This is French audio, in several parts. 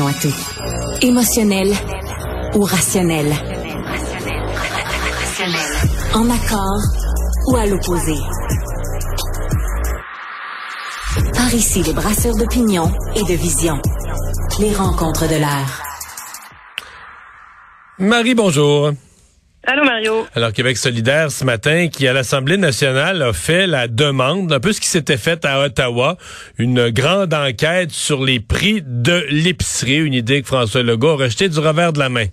à tout. Émotionnel ou rationnel? En accord ou à l'opposé? Par ici, les brasseurs d'opinion et de vision. Les rencontres de l'air. Marie, bonjour. Allô Mario. Alors Québec solidaire ce matin qui à l'Assemblée nationale a fait la demande, un peu ce qui s'était fait à Ottawa, une grande enquête sur les prix de l'épicerie, une idée que François Legault a rejetée du revers de la main.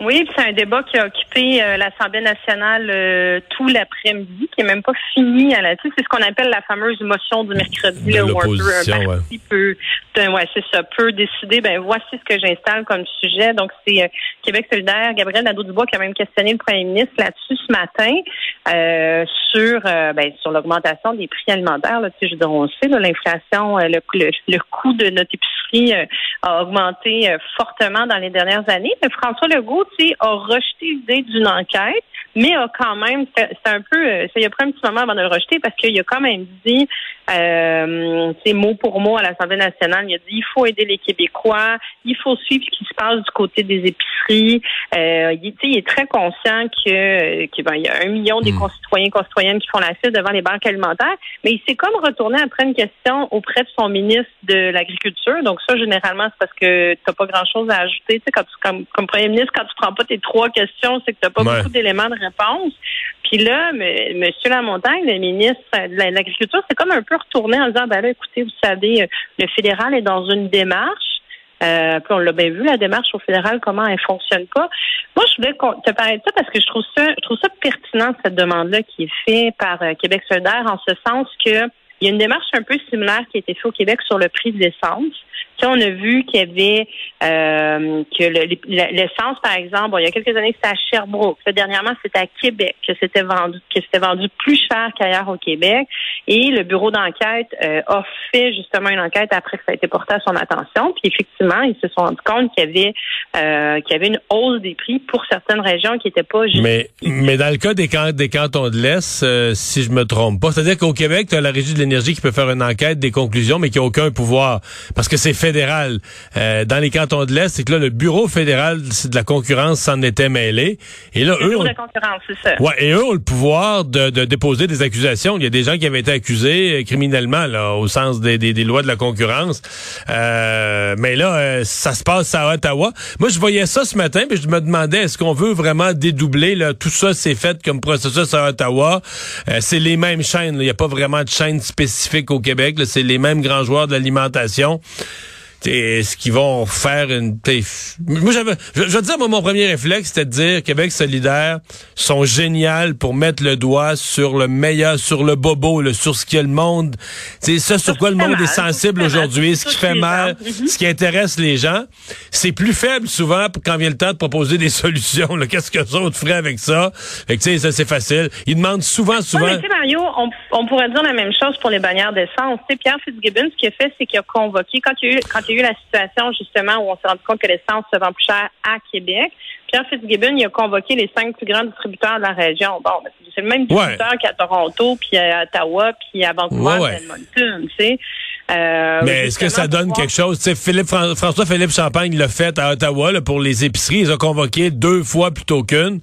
Oui, c'est un débat qui a occupé euh, l'Assemblée nationale euh, tout l'après-midi, qui est même pas fini à la C'est ce qu'on appelle la fameuse motion du mercredi, là, où un, peut, ouais, c'est ça, peut décider, ben voici ce que j'installe comme sujet. Donc c'est euh, Québec solidaire, Gabriel Nadeau-Dubois qui a même questionné le premier ministre là-dessus ce matin sur ben, sur l'augmentation des prix alimentaires. Là, je veux dire, on sait, l'inflation, le, le, le, coût de notre épicerie a augmenté fortement dans les dernières années. Mais François Legault a rejeté l'idée d'une enquête, mais a quand même, c'est un peu, euh, ça y a pris un petit moment avant de le rejeter parce qu'il a quand même dit, euh, mot pour mot à l'Assemblée nationale, il a dit il faut aider les Québécois, il faut suivre ce qui se passe du côté des épiceries. Euh, il, il, est très conscient que, que ben, il y a un million des hmm. concitoyens concitoyennes qui font la file devant les banques alimentaires, mais il s'est comme retourné après une question auprès de son ministre de l'Agriculture. Donc ça, généralement, c'est parce que tu n'as pas grand-chose à ajouter. Tu sais, quand comme, comme premier ministre, quand tu prends pas tes trois questions, c'est que tu n'as pas beaucoup d'éléments de Puis là, M. Lamontagne, le ministre de l'Agriculture, c'est comme un peu retourné en disant, ben là, écoutez, vous savez, euh, le fédéral est dans une démarche. Euh, puis on l'a bien vu, la démarche au fédéral, comment elle fonctionne pas. Moi, je voulais te parler de ça parce que je trouve ça, je trouve ça pertinent, cette demande-là qui est faite par euh, Québec solidaire, en ce sens que il y a une démarche un peu similaire qui a été faite au Québec sur le prix de l'essence on a vu qu'il y avait euh, que l'essence, par exemple, il y a quelques années, c'était à Sherbrooke. dernièrement, c'était à Québec que c'était vendu, que c'était vendu plus cher qu'ailleurs au Québec. Et le bureau d'enquête euh, a fait justement une enquête après que ça a été porté à son attention. Puis effectivement, ils se sont rendus compte qu'il y avait euh, qu'il y avait une hausse des prix pour certaines régions qui n'étaient pas juste. Mais dans le cas des, des cantons de l'Est, euh, si je me trompe pas, c'est-à-dire qu'au Québec, tu as la régie de qui peut faire une enquête, des conclusions, mais qui n'a aucun pouvoir parce que c'est fédéral euh, dans les cantons de l'Est, c'est que là, le bureau fédéral de la concurrence s'en était mêlé. Et là, eux, ont, de concurrence, c'est ça. Ouais, et eux ont le pouvoir de, de, déposer des accusations. Il y a des gens qui avaient été accusés euh, criminellement, là, au sens des, des, des lois de la concurrence. Euh, mais là, euh, ça se passe à Ottawa. Moi, je voyais ça ce matin, puis je me demandais, est-ce qu'on veut vraiment dédoubler là, tout ça, c'est fait comme processus à Ottawa? c'est les mêmes chaînes. Il n'y a pas vraiment de chaîne spécifique au Québec. C'est les mêmes grands joueurs de l'alimentation est-ce qu'ils vont faire une moi j'avais je, veux dire mon premier réflexe c'était de dire Québec solidaire sont géniales pour mettre le doigt sur le meilleur sur le bobo le sur ce que le monde. C'est ça sur quoi le monde est sensible aujourd'hui ce qui fait mal. mhm. ce qui intéresse les gens c'est plus faible souvent quand vient le temps de proposer des solutions qu'est-ce que ça autres feraient avec ça? Fait que tu sais ça c'est facile. Ils demandent souvent souvent ouais, Mario on, on, pourrait dire la même chose pour les bannières d'essence. Pierre Fitzgibbon ce qu'il a fait c'est qu'il a convoqué quand il y a eu quand il y a eu la situation justement où on s'est rendu compte que l'essence se vend plus cher à Québec. Pierre Fitzgibbon, il a convoqué les cinq plus grands distributeurs de la région. Bon, c'est le même distributeur qu'à Toronto, puis à Ottawa, puis à Vancouver, ouais, Edmonton, tu sais. Euh, mais est-ce que ça donne quelque chose? Philippe, François Philippe Champagne l'a fait à Ottawa là, pour les épiceries. Ils ont convoqué deux fois plutôt qu'une.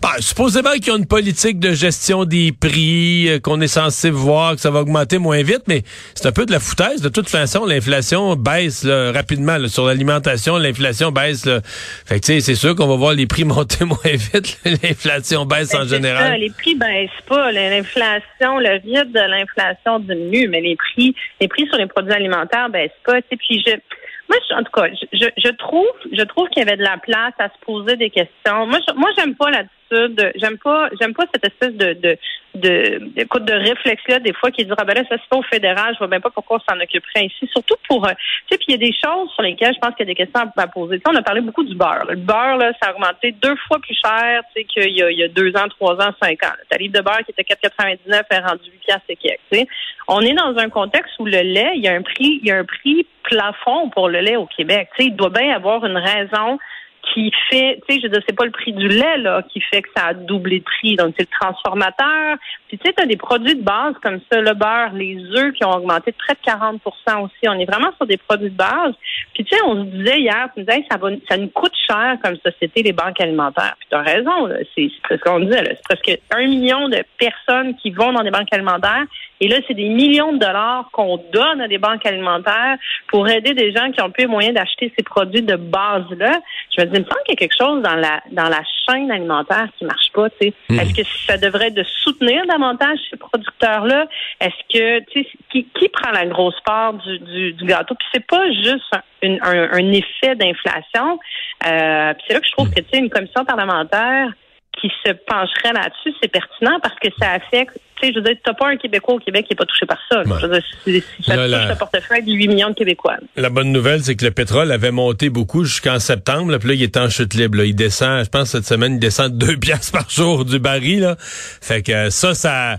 Ben, supposément qu'ils ont une politique de gestion des prix, euh, qu'on est censé voir que ça va augmenter moins vite, mais c'est un peu de la foutaise. De toute façon, l'inflation baisse rapidement sur l'alimentation. L'inflation baisse. Fait que c'est sûr qu'on va voir les prix monter moins vite. l'inflation baisse ben, en général. Ça, les prix baissent pas. L'inflation, le rythme de l'inflation diminue, mais les prix, les prix sur les produits alimentaires baissent pas. Puis je, moi, en tout cas, je, je trouve, je trouve qu'il y avait de la place à se poser des questions. Moi, je, moi, j'aime pas la J'aime pas, j'aime pas cette espèce de de de, de réflexe là des fois qui dit ah ben là ça se fait au fédéral, je vois même pas pourquoi on s'en occuperait ici. Surtout pour, euh, tu sais, puis il y a des choses sur lesquelles je pense qu'il y a des questions à, poser. on a parlé beaucoup du beurre. Le beurre là, ça a augmenté deux fois plus cher, tu sais, qu'il y a, deux ans, trois ans, cinq ans. Ta livre de beurre qui était 4,99 est rendu 8 piastres et quelques. On est dans un contexte où le lait, il y a un prix, il y a un prix plafond pour le lait au Québec. Tu sais, il doit bien avoir une raison qui fait, tu sais, je veux dire, c'est pas le prix du lait là qui fait que ça a doublé de prix. Donc c'est le transformateur. Puis tu sais, t'as des produits de base comme ça, le beurre, les œufs qui ont augmenté de près de 40% aussi. On est vraiment sur des produits de base. Puis tu sais, on se disait hier, tu disais, ça va, ça nous coûte cher comme société les banques alimentaires. Puis t'as raison, c'est ce qu'on disait, c'est presque un million de personnes qui vont dans des banques alimentaires. Et là, c'est des millions de dollars qu'on donne à des banques alimentaires pour aider des gens qui ont plus les moyens d'acheter ces produits de base-là. Je me dis, il me semble qu'il y a quelque chose dans la dans la chaîne alimentaire qui marche pas. Tu sais. Hmm. Est-ce que ça devrait de soutenir davantage ces producteurs-là? Est-ce que tu sais, qui, qui prend la grosse part du, du, du gâteau? Puis c'est pas juste un, un, effet d'inflation. Euh, puis c'est là que je trouve que tu sais, une commission parlementaire qui se pencherait là-dessus, c'est pertinent parce que ça affecte je veux dire, t'as pas un Québécois au Québec qui est pas touché par ça. Je veux dire, si, ça touche le portefeuille de 8 millions de Québécois. La bonne nouvelle, c'est que le pétrole avait monté beaucoup jusqu'en septembre, là, puis là, il est en chute libre. Il descend, je pense, cette semaine, il descend deux piastres par jour du baril. Là. Fait que ça, ça,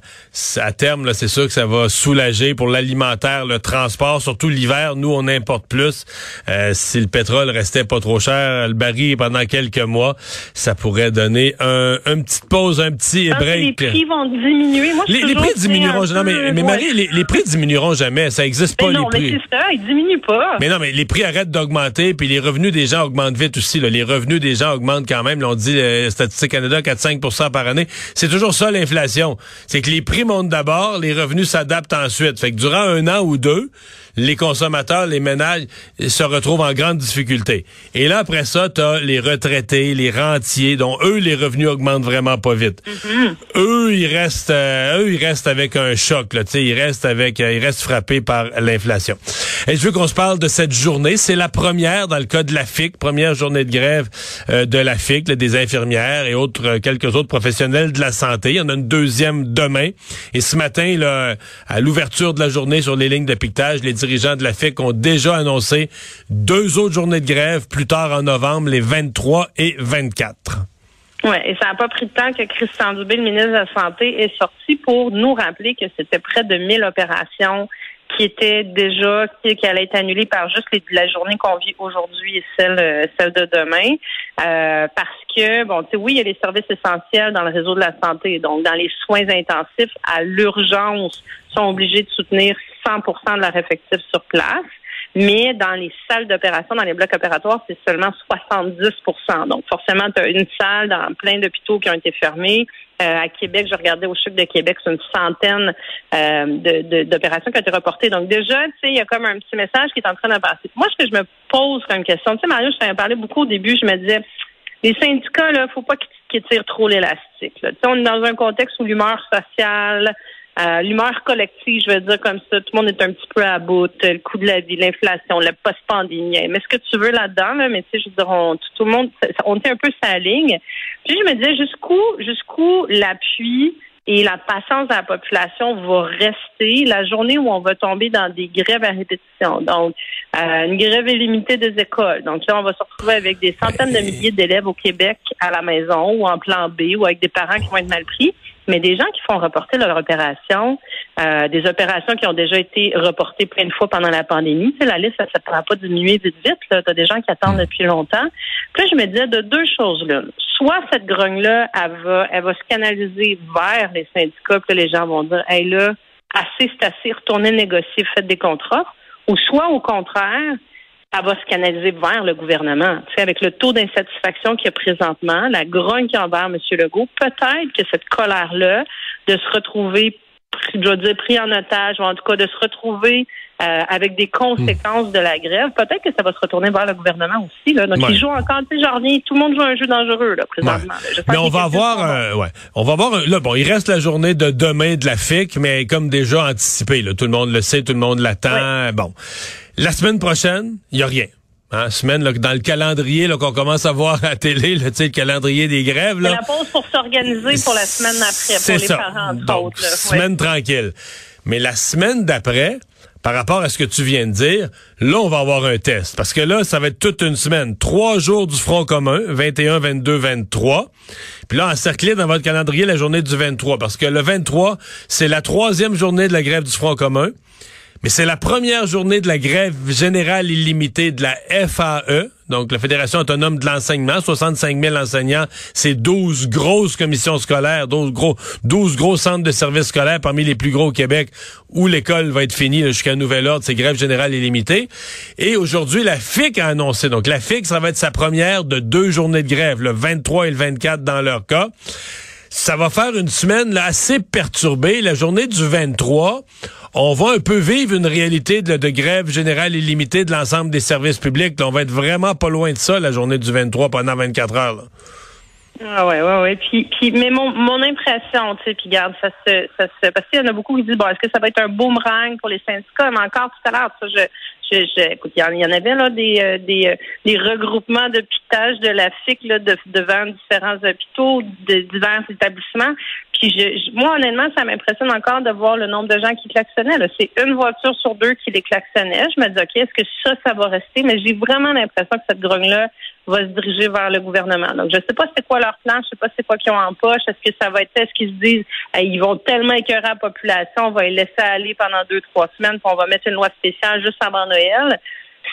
à terme, là, c'est sûr que ça va soulager pour l'alimentaire, le transport, surtout l'hiver. Nous, on importe plus. Euh, si le pétrole restait pas trop cher, le baril pendant quelques mois, ça pourrait donner un, une petite pause, un petit break. Les prix vont diminuer. Moi, les, prix diminueront jamais. Mais, Marie, les, prix diminueront jamais. Ça n'existe pas, non, les prix. mais c'est ça, ils diminuent pas. Mais non, mais les prix arrêtent d'augmenter, puis les revenus des gens augmentent vite aussi. Là. Les revenus des gens augmentent quand même. Là, on dit, euh, Statistique Canada, 4-5% par année. C'est toujours ça, l'inflation. C'est que les prix montent d'abord, les revenus s'adaptent ensuite. Fait que durant un an ou deux, les consommateurs, les ménages se retrouvent en grande difficulté. Et là, après ça, tu as les retraités, les rentiers, dont eux, les revenus augmentent vraiment pas vite. Mm-hmm. Eux, ils restent, euh, eux, ils restent avec un choc. Là, ils restent avec, euh, ils restent frappés par l'inflation. Et je veux qu'on se parle de cette journée. C'est la première dans le cas de la FIC, première journée de grève euh, de la FIC, des infirmières et autres, quelques autres professionnels de la santé. Il y en a une deuxième demain. Et ce matin, à l'ouverture de la journée sur les lignes de piquetage, les dirigeants de la FIC ont déjà annoncé deux autres journées de grève plus tard en novembre, les 23 et 24. Oui, et ça n'a pas pris de temps que Christian Dubé, le ministre de la Santé, est sorti pour nous rappeler que c'était près de 1000 opérations qui étaient déjà, qui, allaient être annulées par juste la journée qu'on vit aujourd'hui et celle, euh, celle de demain. Euh, parce que, bon, tu sais, oui, il y a les services essentiels dans le réseau de la santé. Donc, dans les soins intensifs, à l'urgence, sont obligés de soutenir 100% de leur effectif sur place. Mais dans les salles d'opération, dans les blocs opératoires, c'est seulement 70% Donc, forcément, tu as une salle dans plein d'hôpitaux qui ont été fermés. Euh, à Québec, je regardais au chiffre de Québec, c'est une centaine euh, d'opérations qui ont été reportées. Donc, déjà, tu sais, il y a comme un petit message qui est en train de passer. Moi, ce que je me pose comme question, tu sais, Mario, je t'en parlé beaucoup au début, je me disais, les syndicats, là, faut pas qu'ils tirent trop l'élastique. On est dans un contexte où l'humeur sociale, euh, l'humeur collective, je vais dire comme ça, tout le monde est un petit peu à bout, le coût de la vie, l'inflation, le post-pandémie. Mais ce que tu veux là-dedans, là, mais tu sais, je veux dire, tout, le monde, on tient un peu sa ligne. Puis je me disais jusqu'où, jusqu'où l'appui et la patience de la population va rester la journée où on va tomber dans des grèves à répétition? Donc, euh, une grève illimitée des écoles. Donc là, on va se retrouver avec des centaines de milliers d'élèves au Québec à la maison ou en plan B ou avec des parents qui vont être mal pris mais des gens qui font reporter leur opération, euh, des opérations qui ont déjà été reportées plein de fois pendant la pandémie. Tu la liste, ça ne pourra pas diminuer vite vite. Tu as des gens qui attendent depuis longtemps. Puis là, je me disais de deux choses là. Soit cette grogne-là, elle va, elle va se canaliser vers les syndicats, puis les gens vont dire, hey là, assez, c'est assez, retournez négocier, faites des contrats. Ou soit au contraire, elle va se canaliser vers le gouvernement. Tu sais, avec le taux d'insatisfaction qu'il y a présentement, la grogne qui envers M. Legault, peut-être que cette colère-là, de se retrouver, je dois dire, pris en otage, ou en tout cas de se retrouver euh, avec des conséquences de la grève, peut-être que ça va se retourner vers le gouvernement aussi. Là. Donc, ils jouent encore, tu sais, genre, tout le monde joue un jeu dangereux, là, présentement. Mais on va avoir, euh, ouais, on va avoir, là, bon, il reste la journée de demain de la FIC, mais comme déjà anticipé, là, tout le monde le sait, tout le monde l'attend, bon. La semaine prochaine, il n'y a rien. Hein, semaine là, dans le calendrier qu'on commence à voir à la télé, là, le calendrier des grèves. Là, la pause pour s'organiser pour la semaine après, pour les ça. parents. Donc, semaine tranquille. Mais la semaine d'après, par rapport à ce que tu viens de dire, là, on va avoir un test. Parce que là, ça va être toute une semaine. Trois jours du Front commun, 21, 22, 23. Puis là, encerclé dans votre calendrier la journée du 23. Parce que le 23, c'est la troisième journée de la grève du Front commun. Mais c'est la première journée de la grève générale illimitée de la FAE, donc la Fédération autonome de l'enseignement, 65 000 enseignants, c'est 12 grosses commissions scolaires, 12 gros, 12 gros centres de services scolaires parmi les plus gros au Québec où l'école va être finie jusqu'à nouvel ordre, c'est grève générale illimitée. Et aujourd'hui, la FIC a annoncé, donc la FIC, ça va être sa première de deux journées de grève, le 23 et le 24 dans leur cas. Ça va faire une semaine assez perturbée. La journée du 23, on va un peu vivre une réalité de, grève générale illimitée de l'ensemble des services publics. on va être vraiment pas loin de ça, la journée du 23 pendant 24 heures. Ah ouais, ouais, ouais. Puis, puis mais mon, mon impression, tu sais, puis garde, ça se, ça se, parce qu'il y en a beaucoup qui disent bon, est-ce que ça va être un boomerang pour les syndicats? Mais encore tout à l'heure, ça, je, écoute, il y, en avait là des euh, des, euh, des regroupements de pitage de la FIC là, de, devant différents hôpitaux, de divers établissements. Puis je, moi, honnêtement, ça m'impressionne encore de voir le nombre de gens qui klaxonnaient. C'est une voiture sur deux qui les klaxonnait. Je me dis, OK, est-ce que ça, ça va rester? Mais j'ai vraiment l'impression que cette grogne-là va se diriger vers le gouvernement. Donc, je ne sais pas c'est quoi leur plan, je sais pas c'est quoi qu'ils ont en poche. Est-ce que ça va être, est-ce qu'ils se disent, ils vont tellement écœurer la population, on va les laisser aller pendant deux, trois semaines, puis on va mettre une loi spéciale juste avant Noël.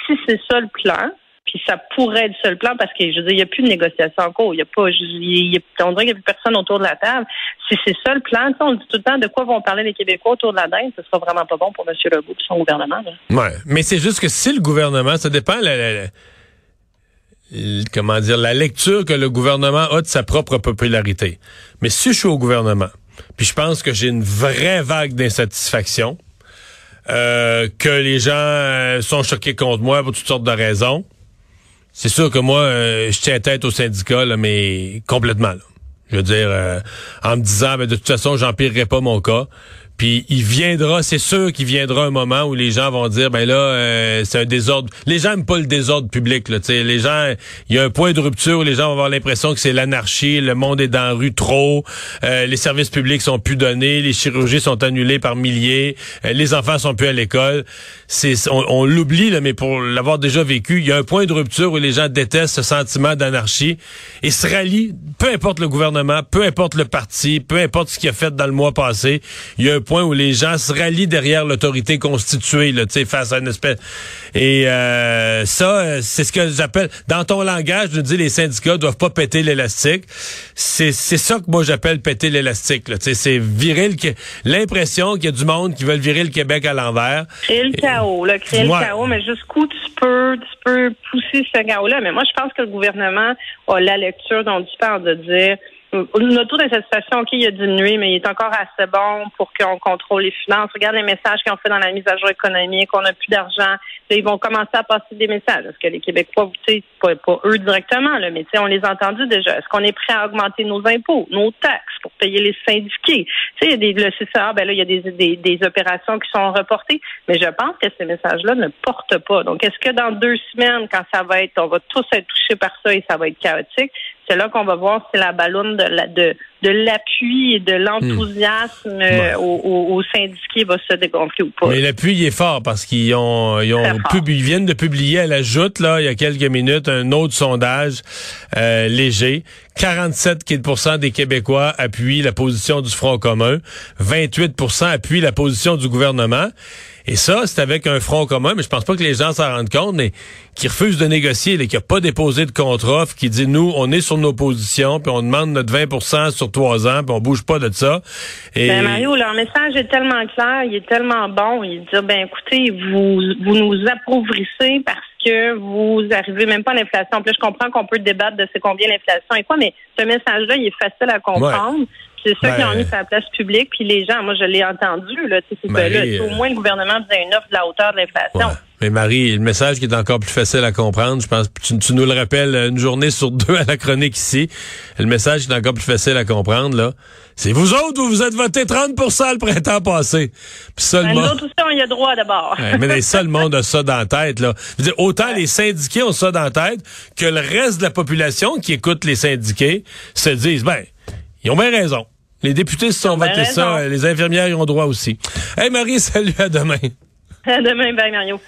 Si c'est ça le plan, puis ça pourrait être ça le plan parce que je veux dire, il n'y a plus de négociation en cours. Il y a pas, y on dirait qu'il n'y a plus personne autour de la table. Si c'est ça le plan, on dit tout le temps de quoi vont parler les Québécois autour de la dinde, ce sera vraiment pas bon pour M. Legault et son gouvernement. Oui, Ouais, mais c'est juste que si le gouvernement, ça dépend comment dire, la lecture que le gouvernement a de sa propre popularité. Mais si je suis au gouvernement, puis je pense que j'ai une vraie vague d'insatisfaction, euh, que les gens euh, sont choqués contre moi pour toutes sortes de raisons, c'est sûr que moi, euh, je tiens tête au syndicat, mais complètement. Je veux dire, en me disant, ben, de toute façon, j'empirerai pas mon cas. Puis il viendra, c'est sûr qu'il viendra un moment où les gens vont dire, ben là, euh, c'est un désordre. Les gens n'aiment pas le désordre public. Là, les gens, il y a un point de rupture où les gens vont avoir l'impression que c'est l'anarchie, le monde est dans la rue trop, euh, les services publics sont plus donnés, les chirurgies sont annulées par milliers, euh, les enfants sont plus à l'école. C'est, on, l'oublie là, mais pour l'avoir déjà vécu, il y a un point de rupture où les gens détestent ce sentiment d'anarchie et se rallient, peu importe le gouvernement, peu importe le parti, peu importe ce qu'il a fait dans le mois passé, y a point où les gens se rallient derrière l'autorité constituée, là, face à une espèce. Et euh, ça, euh, c'est ce que j'appelle, dans ton langage, je dis les syndicats doivent pas péter l'élastique. C'est ça que moi j'appelle péter l'élastique. C'est virer le, l'impression qu'il y a du monde qui veulent virer le Québec à l'envers. Créer le chaos, là, créer le chaos, mais jusqu'où tu peux, tu peux pousser ce chaos-là? Mais moi, je pense que le gouvernement a la lecture dont tu parles de dire notre taux d'insatisfaction, OK, il a diminué, mais il est encore assez bon pour qu'on contrôle les finances. Regarde les messages qu'ils ont fait dans la mise à jour économique, on n'a plus d'argent. Ils vont commencer à passer des messages. Est-ce que les Québécois, tu sais, pas, pas eux directement, là, mais tu sais, on les a entendus déjà. Est-ce qu'on est prêt à augmenter nos impôts, nos taxes pour payer les syndiqués? Tu sais, le CCA, ben là, il y a des, des, des opérations qui sont reportées, mais je pense que ces messages-là ne portent pas. Donc, est-ce que dans deux semaines, quand ça va être, on va tous être touchés par ça et ça va être chaotique, c'est là qu'on va voir si la ballonne de la, de, de l'appui et de l'enthousiasme hmm. euh, aux, syndiqués va se dégonfler ou pas. Mais l'appui est fort parce qu'ils ont, ils ont ils viennent de publier à la joute là il y a quelques minutes un autre sondage euh, léger. 47% des Québécois appuient la position du Front commun, 28% appuient la position du gouvernement. Et ça, c'est avec un front commun, mais je pense pas que les gens s'en rendent compte, mais qui refuse de négocier, qui n'a pas déposé de contre-offre, qui dit, nous, on est sur nos positions, puis on demande notre 20% sur trois ans, puis on bouge pas de ça. Et... Ben Mario, leur message est tellement clair, il est tellement bon. Il dit, ben écoutez, vous, vous nous appauvrissez parce que vous arrivez même pas à l'inflation. Puis je comprends qu'on peut débattre de c'est combien l'inflation et quoi, mais ce message-là, il est facile à comprendre. C'est ça qui ont mis sur la place publique, puis les gens, moi je l'ai entendu, là, c'est là, au moins le gouvernement faisait une offre de la hauteur de l'inflation. Mais Marie, le message qui est encore plus facile à comprendre, je pense tu, tu nous le rappelles une journée sur deux à la chronique ici, le message qui est encore plus facile à comprendre, là, c'est vous autres, vous vous êtes voté 30% le printemps passé? Puis ça, ben, nous autres aussi, on y a droit d'abord. mais les seuls monde a ça dans la tête, là. dire, autant les syndiqués ont ça dans la tête que le reste de la population qui écoute les syndiqués se disent, ben, ils ont bien raison. Les députés se sont votés ça. Les infirmières y ont droit aussi. Hey Marie, salut, à demain. À demain, bye Mario.